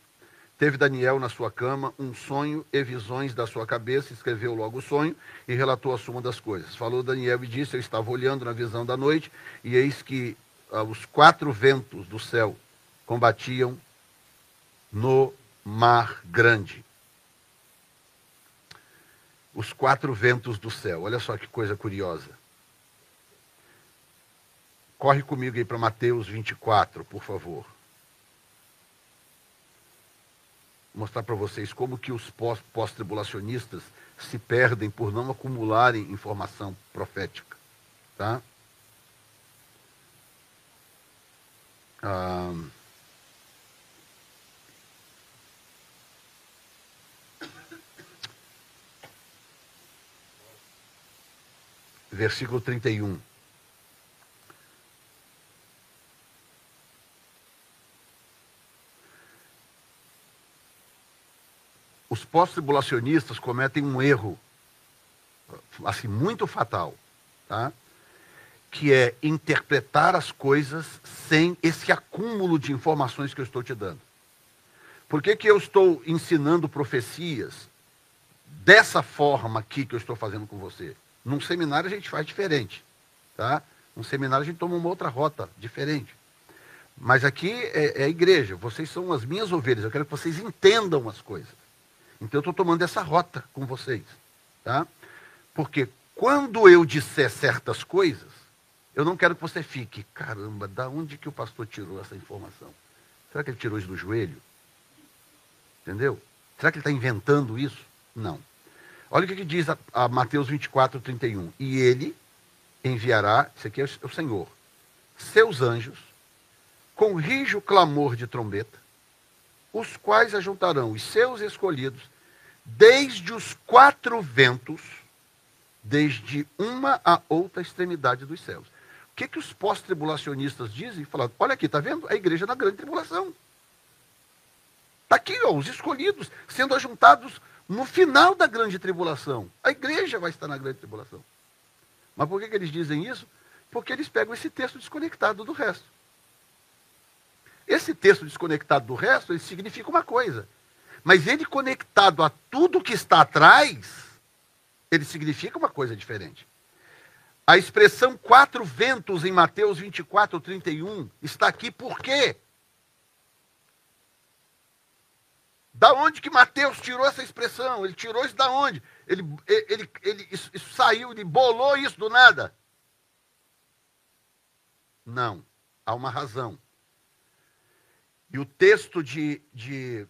Teve Daniel na sua cama um sonho e visões da sua cabeça, escreveu logo o sonho e relatou a suma das coisas. Falou Daniel e disse: Eu estava olhando na visão da noite, e eis que ah, os quatro ventos do céu combatiam no mar grande. Os quatro ventos do céu. Olha só que coisa curiosa. Corre comigo aí para Mateus 24, por favor. Vou mostrar para vocês como que os pós-tribulacionistas se perdem por não acumularem informação profética. Tá? Ah, versículo 31. Os pós-tribulacionistas cometem um erro, assim, muito fatal, tá? que é interpretar as coisas sem esse acúmulo de informações que eu estou te dando. Por que, que eu estou ensinando profecias dessa forma aqui que eu estou fazendo com você? Num seminário a gente faz diferente, tá? Num seminário a gente toma uma outra rota diferente. Mas aqui é, é a igreja, vocês são as minhas ovelhas, eu quero que vocês entendam as coisas. Então eu estou tomando essa rota com vocês. Tá? Porque quando eu disser certas coisas, eu não quero que você fique, caramba, da onde que o pastor tirou essa informação? Será que ele tirou isso do joelho? Entendeu? Será que ele está inventando isso? Não. Olha o que, que diz a, a, Mateus 24, 31. E ele enviará, isso aqui é o Senhor, seus anjos com rijo clamor de trombeta, os quais ajuntarão os seus escolhidos desde os quatro ventos, desde uma a outra extremidade dos céus. O que, que os pós-tribulacionistas dizem? Falando, olha aqui, está vendo? A igreja na grande tribulação. Está aqui, ó, os escolhidos sendo ajuntados no final da grande tribulação. A igreja vai estar na grande tribulação. Mas por que, que eles dizem isso? Porque eles pegam esse texto desconectado do resto. Esse texto desconectado do resto, ele significa uma coisa. Mas ele conectado a tudo que está atrás, ele significa uma coisa diferente. A expressão quatro ventos em Mateus 24, 31 está aqui por quê? Da onde que Mateus tirou essa expressão? Ele tirou isso da onde? Ele, ele, ele, isso, isso saiu, ele bolou isso do nada? Não. Há uma razão. E o texto de, de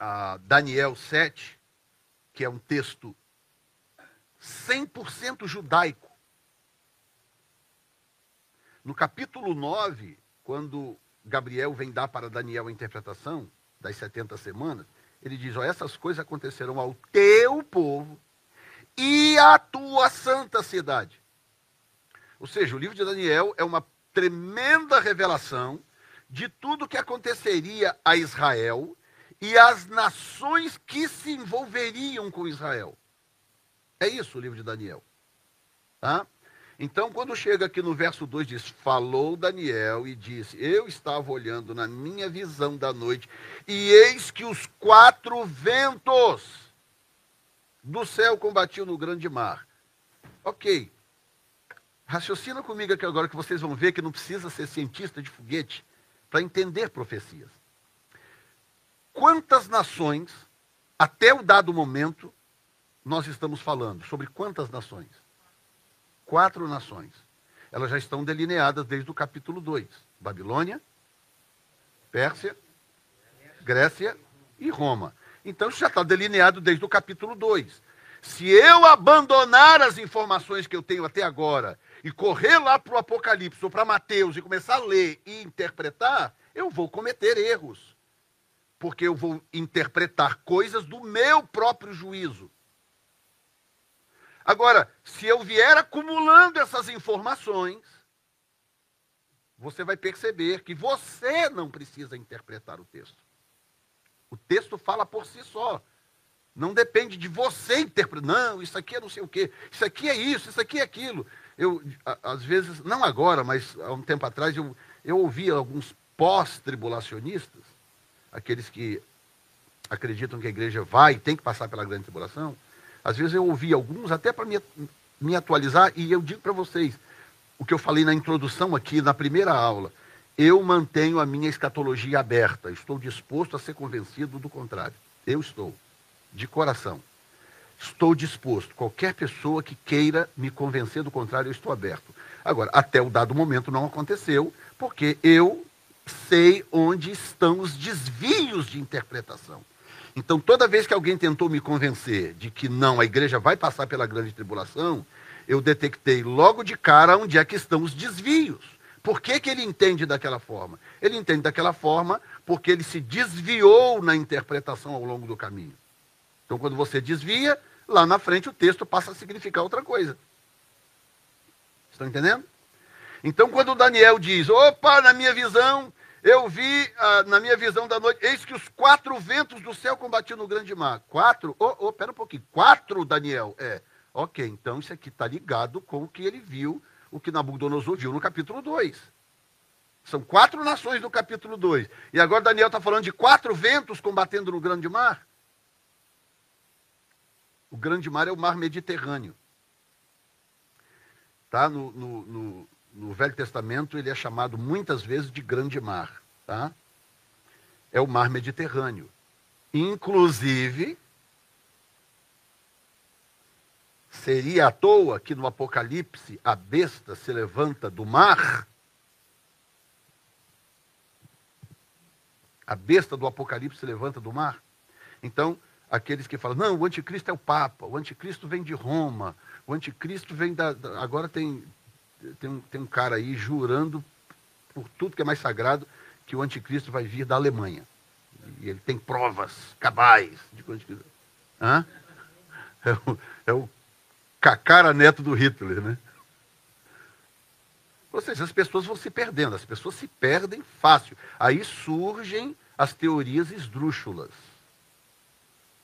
uh, Daniel 7, que é um texto 100% judaico, no capítulo 9, quando Gabriel vem dar para Daniel a interpretação das 70 semanas, ele diz: ó, essas coisas acontecerão ao teu povo e à tua santa cidade. Ou seja, o livro de Daniel é uma tremenda revelação de tudo que aconteceria a Israel e as nações que se envolveriam com Israel. É isso o livro de Daniel. Tá? Então, quando chega aqui no verso 2, diz: Falou Daniel e disse: Eu estava olhando na minha visão da noite, e eis que os quatro ventos do céu combatiam no grande mar. Ok. Raciocina comigo aqui agora que vocês vão ver que não precisa ser cientista de foguete para entender profecias. Quantas nações, até o dado momento, nós estamos falando? Sobre quantas nações? Quatro nações. Elas já estão delineadas desde o capítulo 2: Babilônia, Pérsia, Grécia e Roma. Então isso já está delineado desde o capítulo 2. Se eu abandonar as informações que eu tenho até agora e correr lá para o Apocalipse ou para Mateus e começar a ler e interpretar, eu vou cometer erros. Porque eu vou interpretar coisas do meu próprio juízo. Agora, se eu vier acumulando essas informações, você vai perceber que você não precisa interpretar o texto. O texto fala por si só. Não depende de você interpretar. Não, isso aqui é não sei o quê. Isso aqui é isso, isso aqui é aquilo. Eu, às vezes, não agora, mas há um tempo atrás, eu, eu ouvi alguns pós-tribulacionistas, aqueles que acreditam que a igreja vai tem que passar pela grande tribulação. Às vezes eu ouvi alguns, até para me, me atualizar, e eu digo para vocês, o que eu falei na introdução aqui, na primeira aula, eu mantenho a minha escatologia aberta, estou disposto a ser convencido do contrário. Eu estou de coração. Estou disposto. Qualquer pessoa que queira me convencer do contrário, eu estou aberto. Agora, até o dado momento não aconteceu, porque eu sei onde estão os desvios de interpretação. Então, toda vez que alguém tentou me convencer de que não, a igreja vai passar pela grande tribulação, eu detectei logo de cara onde é que estão os desvios. Por que, que ele entende daquela forma? Ele entende daquela forma porque ele se desviou na interpretação ao longo do caminho. Então, quando você desvia, lá na frente o texto passa a significar outra coisa. Estão entendendo? Então, quando Daniel diz: opa, na minha visão, eu vi, ah, na minha visão da noite, eis que os quatro ventos do céu combatiam no grande mar. Quatro? Oh, oh, pera um pouquinho. Quatro, Daniel? É. Ok, então isso aqui está ligado com o que ele viu, o que Nabucodonosor viu no capítulo 2. São quatro nações no capítulo 2. E agora Daniel está falando de quatro ventos combatendo no grande mar. O grande mar é o mar Mediterrâneo. Tá? No, no, no, no, Velho Testamento ele é chamado muitas vezes de grande mar. Tá? É o mar Mediterrâneo. Inclusive, seria à toa que no Apocalipse a besta se levanta do mar? A besta do Apocalipse se levanta do mar? Então, aqueles que falam, não, o anticristo é o Papa, o anticristo vem de Roma, o anticristo vem da. da agora tem. tem um, tem um cara aí jurando por tudo que é mais sagrado que o anticristo vai vir da Alemanha. E ele tem provas cabais de que o anticristo. Hã? É o, é o cacara neto do Hitler, né? Ou seja, as pessoas vão se perdendo, as pessoas se perdem fácil. Aí surgem as teorias esdrúxulas.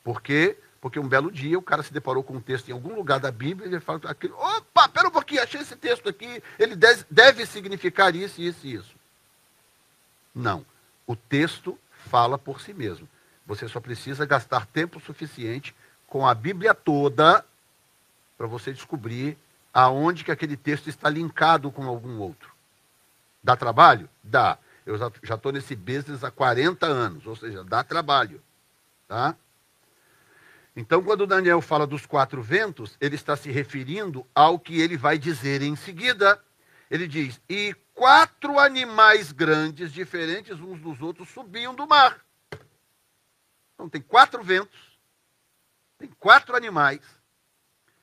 Por quê? Porque um belo dia o cara se deparou com um texto em algum lugar da Bíblia e ele fala aquilo, opa, pera um pouquinho, achei esse texto aqui, ele deve significar isso, isso e isso. Não. O texto fala por si mesmo. Você só precisa gastar tempo suficiente com a Bíblia toda para você descobrir aonde que aquele texto está linkado com algum outro. Dá trabalho? Dá. Eu já estou nesse business há 40 anos, ou seja, dá trabalho. Tá? Então, quando Daniel fala dos quatro ventos, ele está se referindo ao que ele vai dizer em seguida. Ele diz: E quatro animais grandes, diferentes uns dos outros, subiam do mar. Então, tem quatro ventos, tem quatro animais,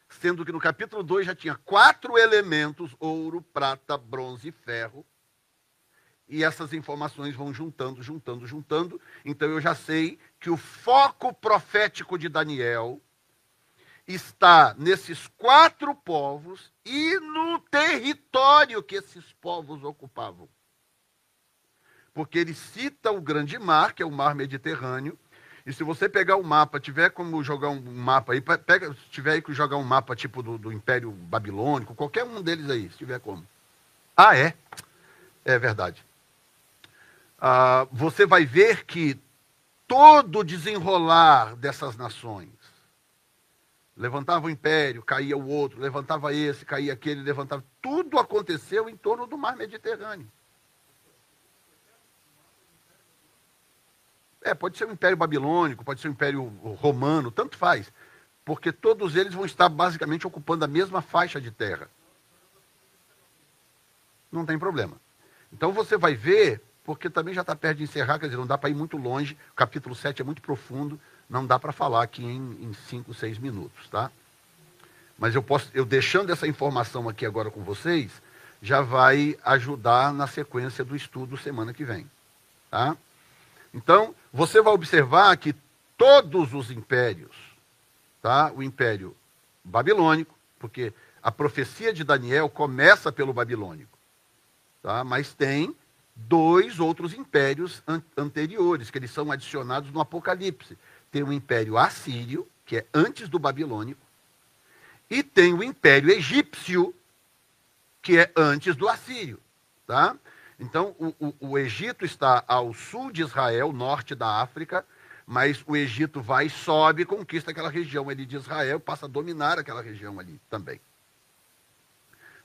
sendo que no capítulo 2 já tinha quatro elementos: ouro, prata, bronze e ferro. E essas informações vão juntando, juntando, juntando. Então eu já sei que o foco profético de Daniel está nesses quatro povos e no território que esses povos ocupavam. Porque ele cita o grande mar, que é o mar Mediterrâneo, e se você pegar o mapa, tiver como jogar um mapa aí, pega, se tiver aí que jogar um mapa tipo do, do Império Babilônico, qualquer um deles aí, se tiver como. Ah, é? É verdade. Ah, você vai ver que todo o desenrolar dessas nações. Levantava o império, caía o outro, levantava esse, caía aquele, levantava. Tudo aconteceu em torno do mar Mediterrâneo. É, pode ser o Império Babilônico, pode ser o Império Romano, tanto faz. Porque todos eles vão estar basicamente ocupando a mesma faixa de terra. Não tem problema. Então você vai ver porque também já está perto de encerrar, quer dizer, não dá para ir muito longe, o capítulo 7 é muito profundo, não dá para falar aqui em 5, 6 minutos, tá? Mas eu posso, eu deixando essa informação aqui agora com vocês, já vai ajudar na sequência do estudo semana que vem, tá? Então, você vai observar que todos os impérios, tá? O império babilônico, porque a profecia de Daniel começa pelo babilônico, tá? Mas tem dois outros impérios an anteriores, que eles são adicionados no Apocalipse. Tem o Império Assírio, que é antes do Babilônico, e tem o Império Egípcio, que é antes do Assírio. Tá? Então, o, o, o Egito está ao sul de Israel, norte da África, mas o Egito vai, sobe conquista aquela região ali de Israel, passa a dominar aquela região ali também.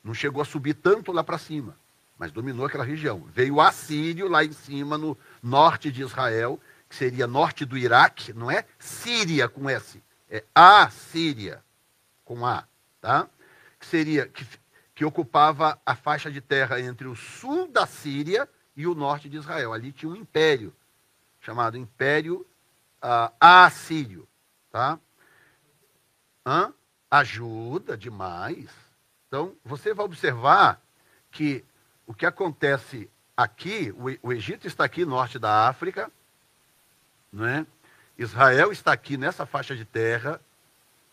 Não chegou a subir tanto lá para cima mas dominou aquela região. Veio o Assírio lá em cima, no norte de Israel, que seria norte do Iraque, não é Síria com S, é a Síria com A, tá? Que seria que, que ocupava a faixa de terra entre o sul da Síria e o norte de Israel. Ali tinha um império chamado Império uh, Assírio, tá? Hã? Ajuda demais. Então, você vai observar que o que acontece aqui, o, o Egito está aqui, norte da África, não é? Israel está aqui nessa faixa de terra,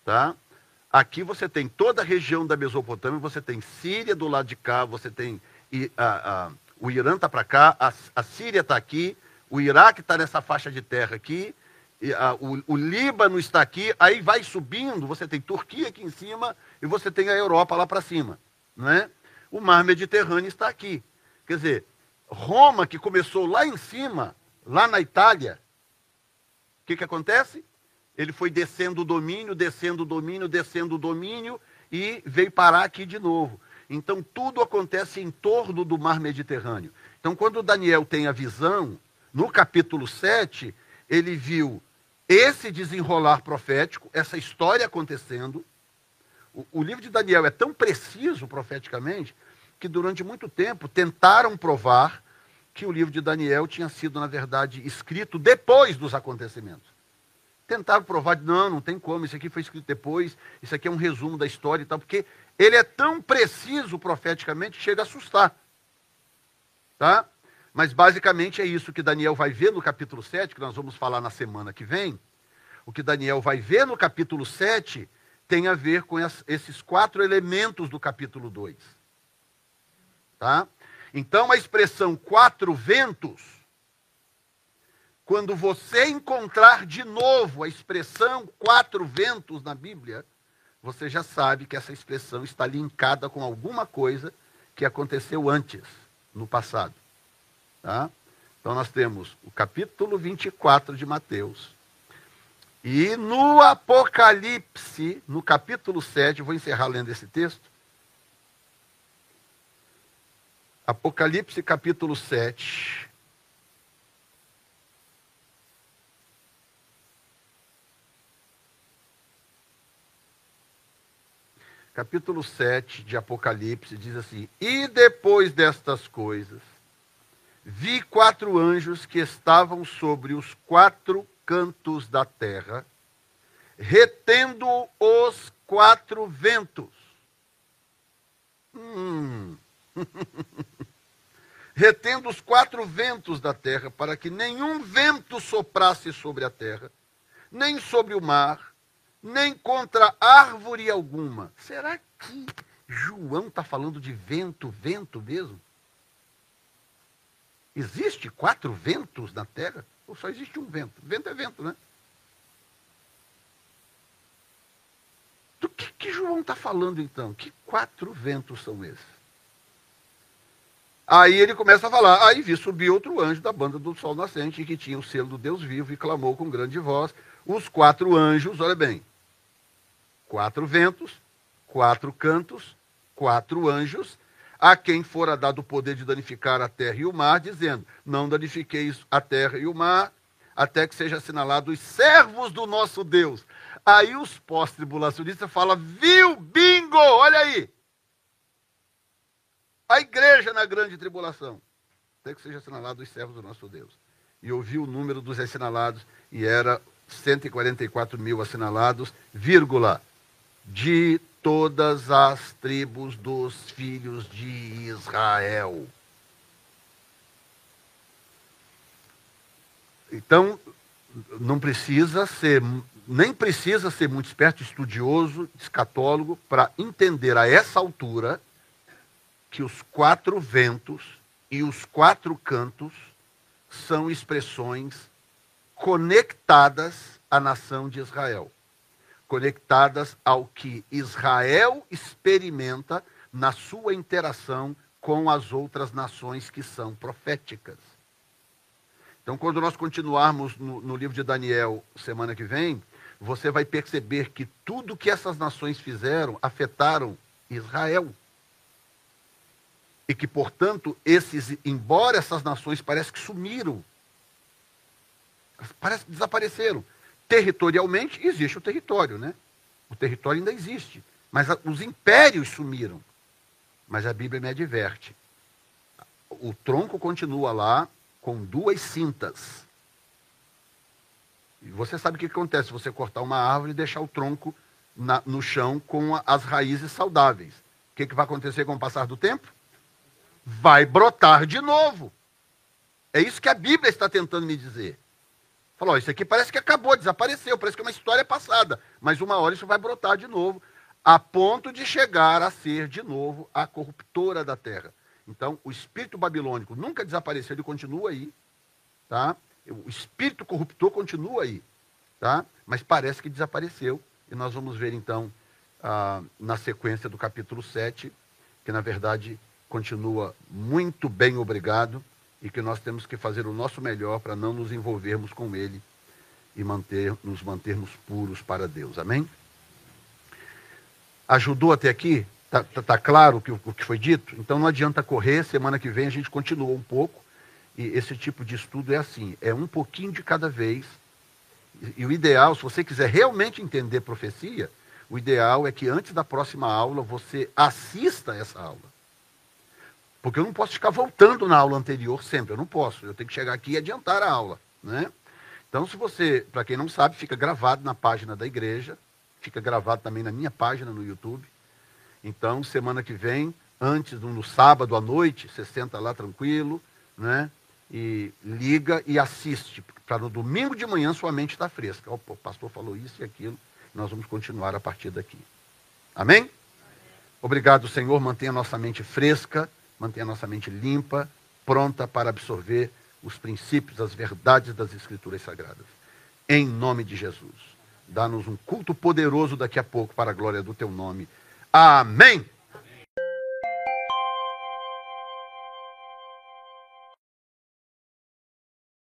tá? Aqui você tem toda a região da Mesopotâmia, você tem Síria do lado de cá, você tem a, a, o Irã está para cá, a, a Síria está aqui, o Iraque está nessa faixa de terra aqui, a, o, o, Líbano está aqui, aí vai subindo, você tem Turquia aqui em cima e você tem a Europa lá para cima, não é? O mar Mediterrâneo está aqui. Quer dizer, Roma, que começou lá em cima, lá na Itália, o que, que acontece? Ele foi descendo o domínio, descendo o domínio, descendo o domínio e veio parar aqui de novo. Então, tudo acontece em torno do mar Mediterrâneo. Então, quando Daniel tem a visão, no capítulo 7, ele viu esse desenrolar profético, essa história acontecendo, o, o livro de Daniel é tão preciso profeticamente que durante muito tempo tentaram provar que o livro de Daniel tinha sido, na verdade, escrito depois dos acontecimentos. Tentaram provar, não, não tem como, isso aqui foi escrito depois, isso aqui é um resumo da história e tal, porque ele é tão preciso profeticamente que chega a assustar. Tá? Mas basicamente é isso que Daniel vai ver no capítulo 7, que nós vamos falar na semana que vem. O que Daniel vai ver no capítulo 7 tem a ver com esses quatro elementos do capítulo 2. Tá? Então a expressão quatro ventos, quando você encontrar de novo a expressão quatro ventos na Bíblia, você já sabe que essa expressão está linkada com alguma coisa que aconteceu antes, no passado. Tá? Então nós temos o capítulo 24 de Mateus. E no Apocalipse, no capítulo 7, vou encerrar lendo esse texto. Apocalipse capítulo 7. Capítulo 7 de Apocalipse diz assim: E depois destas coisas, vi quatro anjos que estavam sobre os quatro cantos da terra, retendo os quatro ventos. Hum. retendo os quatro ventos da terra, para que nenhum vento soprasse sobre a terra, nem sobre o mar, nem contra árvore alguma. Será que João está falando de vento, vento mesmo? Existe quatro ventos na terra? Só existe um vento? Vento é vento, né? Do que, que João está falando então? Que quatro ventos são esses? Aí ele começa a falar. Aí vi subir outro anjo da banda do sol nascente, que tinha o selo do Deus vivo, e clamou com grande voz. Os quatro anjos, olha bem, quatro ventos, quatro cantos, quatro anjos, a quem fora dado o poder de danificar a terra e o mar, dizendo: Não danifiqueis a terra e o mar, até que seja assinalado os servos do nosso Deus. Aí os pós-tribulacionistas falam: Viu, bingo, olha aí a igreja na grande tribulação, até que seja assinalado os servos do nosso Deus. E ouvi o número dos assinalados, e era 144 mil assinalados, vírgula, de todas as tribos dos filhos de Israel. Então, não precisa ser, nem precisa ser muito esperto, estudioso, escatólogo, para entender a essa altura que os quatro ventos e os quatro cantos são expressões conectadas à nação de Israel, conectadas ao que Israel experimenta na sua interação com as outras nações que são proféticas. Então, quando nós continuarmos no, no livro de Daniel semana que vem, você vai perceber que tudo que essas nações fizeram afetaram Israel e que, portanto, esses, embora essas nações parecem que sumiram, parece que desapareceram. Territorialmente existe o território, né? O território ainda existe, mas os impérios sumiram. Mas a Bíblia me adverte. O tronco continua lá com duas cintas. E você sabe o que acontece se você cortar uma árvore e deixar o tronco na, no chão com as raízes saudáveis. O que, que vai acontecer com o passar do tempo? vai brotar de novo. É isso que a Bíblia está tentando me dizer. Falou, isso aqui parece que acabou, desapareceu, parece que é uma história passada, mas uma hora isso vai brotar de novo, a ponto de chegar a ser de novo a corruptora da terra. Então, o espírito babilônico nunca desapareceu, ele continua aí, tá? O espírito corruptor continua aí, tá? Mas parece que desapareceu, e nós vamos ver então, ah, na sequência do capítulo 7, que na verdade continua muito bem obrigado e que nós temos que fazer o nosso melhor para não nos envolvermos com ele e manter, nos mantermos puros para Deus. Amém? Ajudou até aqui? Está tá, tá claro o que, o que foi dito? Então não adianta correr, semana que vem a gente continua um pouco. E esse tipo de estudo é assim: é um pouquinho de cada vez. E, e o ideal, se você quiser realmente entender profecia, o ideal é que antes da próxima aula você assista essa aula. Porque eu não posso ficar voltando na aula anterior sempre, eu não posso. Eu tenho que chegar aqui e adiantar a aula. Né? Então, se você, para quem não sabe, fica gravado na página da igreja, fica gravado também na minha página no YouTube. Então, semana que vem, antes, no sábado à noite, você senta lá tranquilo, né? E liga e assiste, para no domingo de manhã sua mente está fresca. O pastor falou isso e aquilo, nós vamos continuar a partir daqui. Amém? Obrigado, Senhor. Mantenha nossa mente fresca, mantenha nossa mente limpa, pronta para absorver os princípios, as verdades das Escrituras Sagradas. Em nome de Jesus. Dá-nos um culto poderoso daqui a pouco para a glória do teu nome. Amém.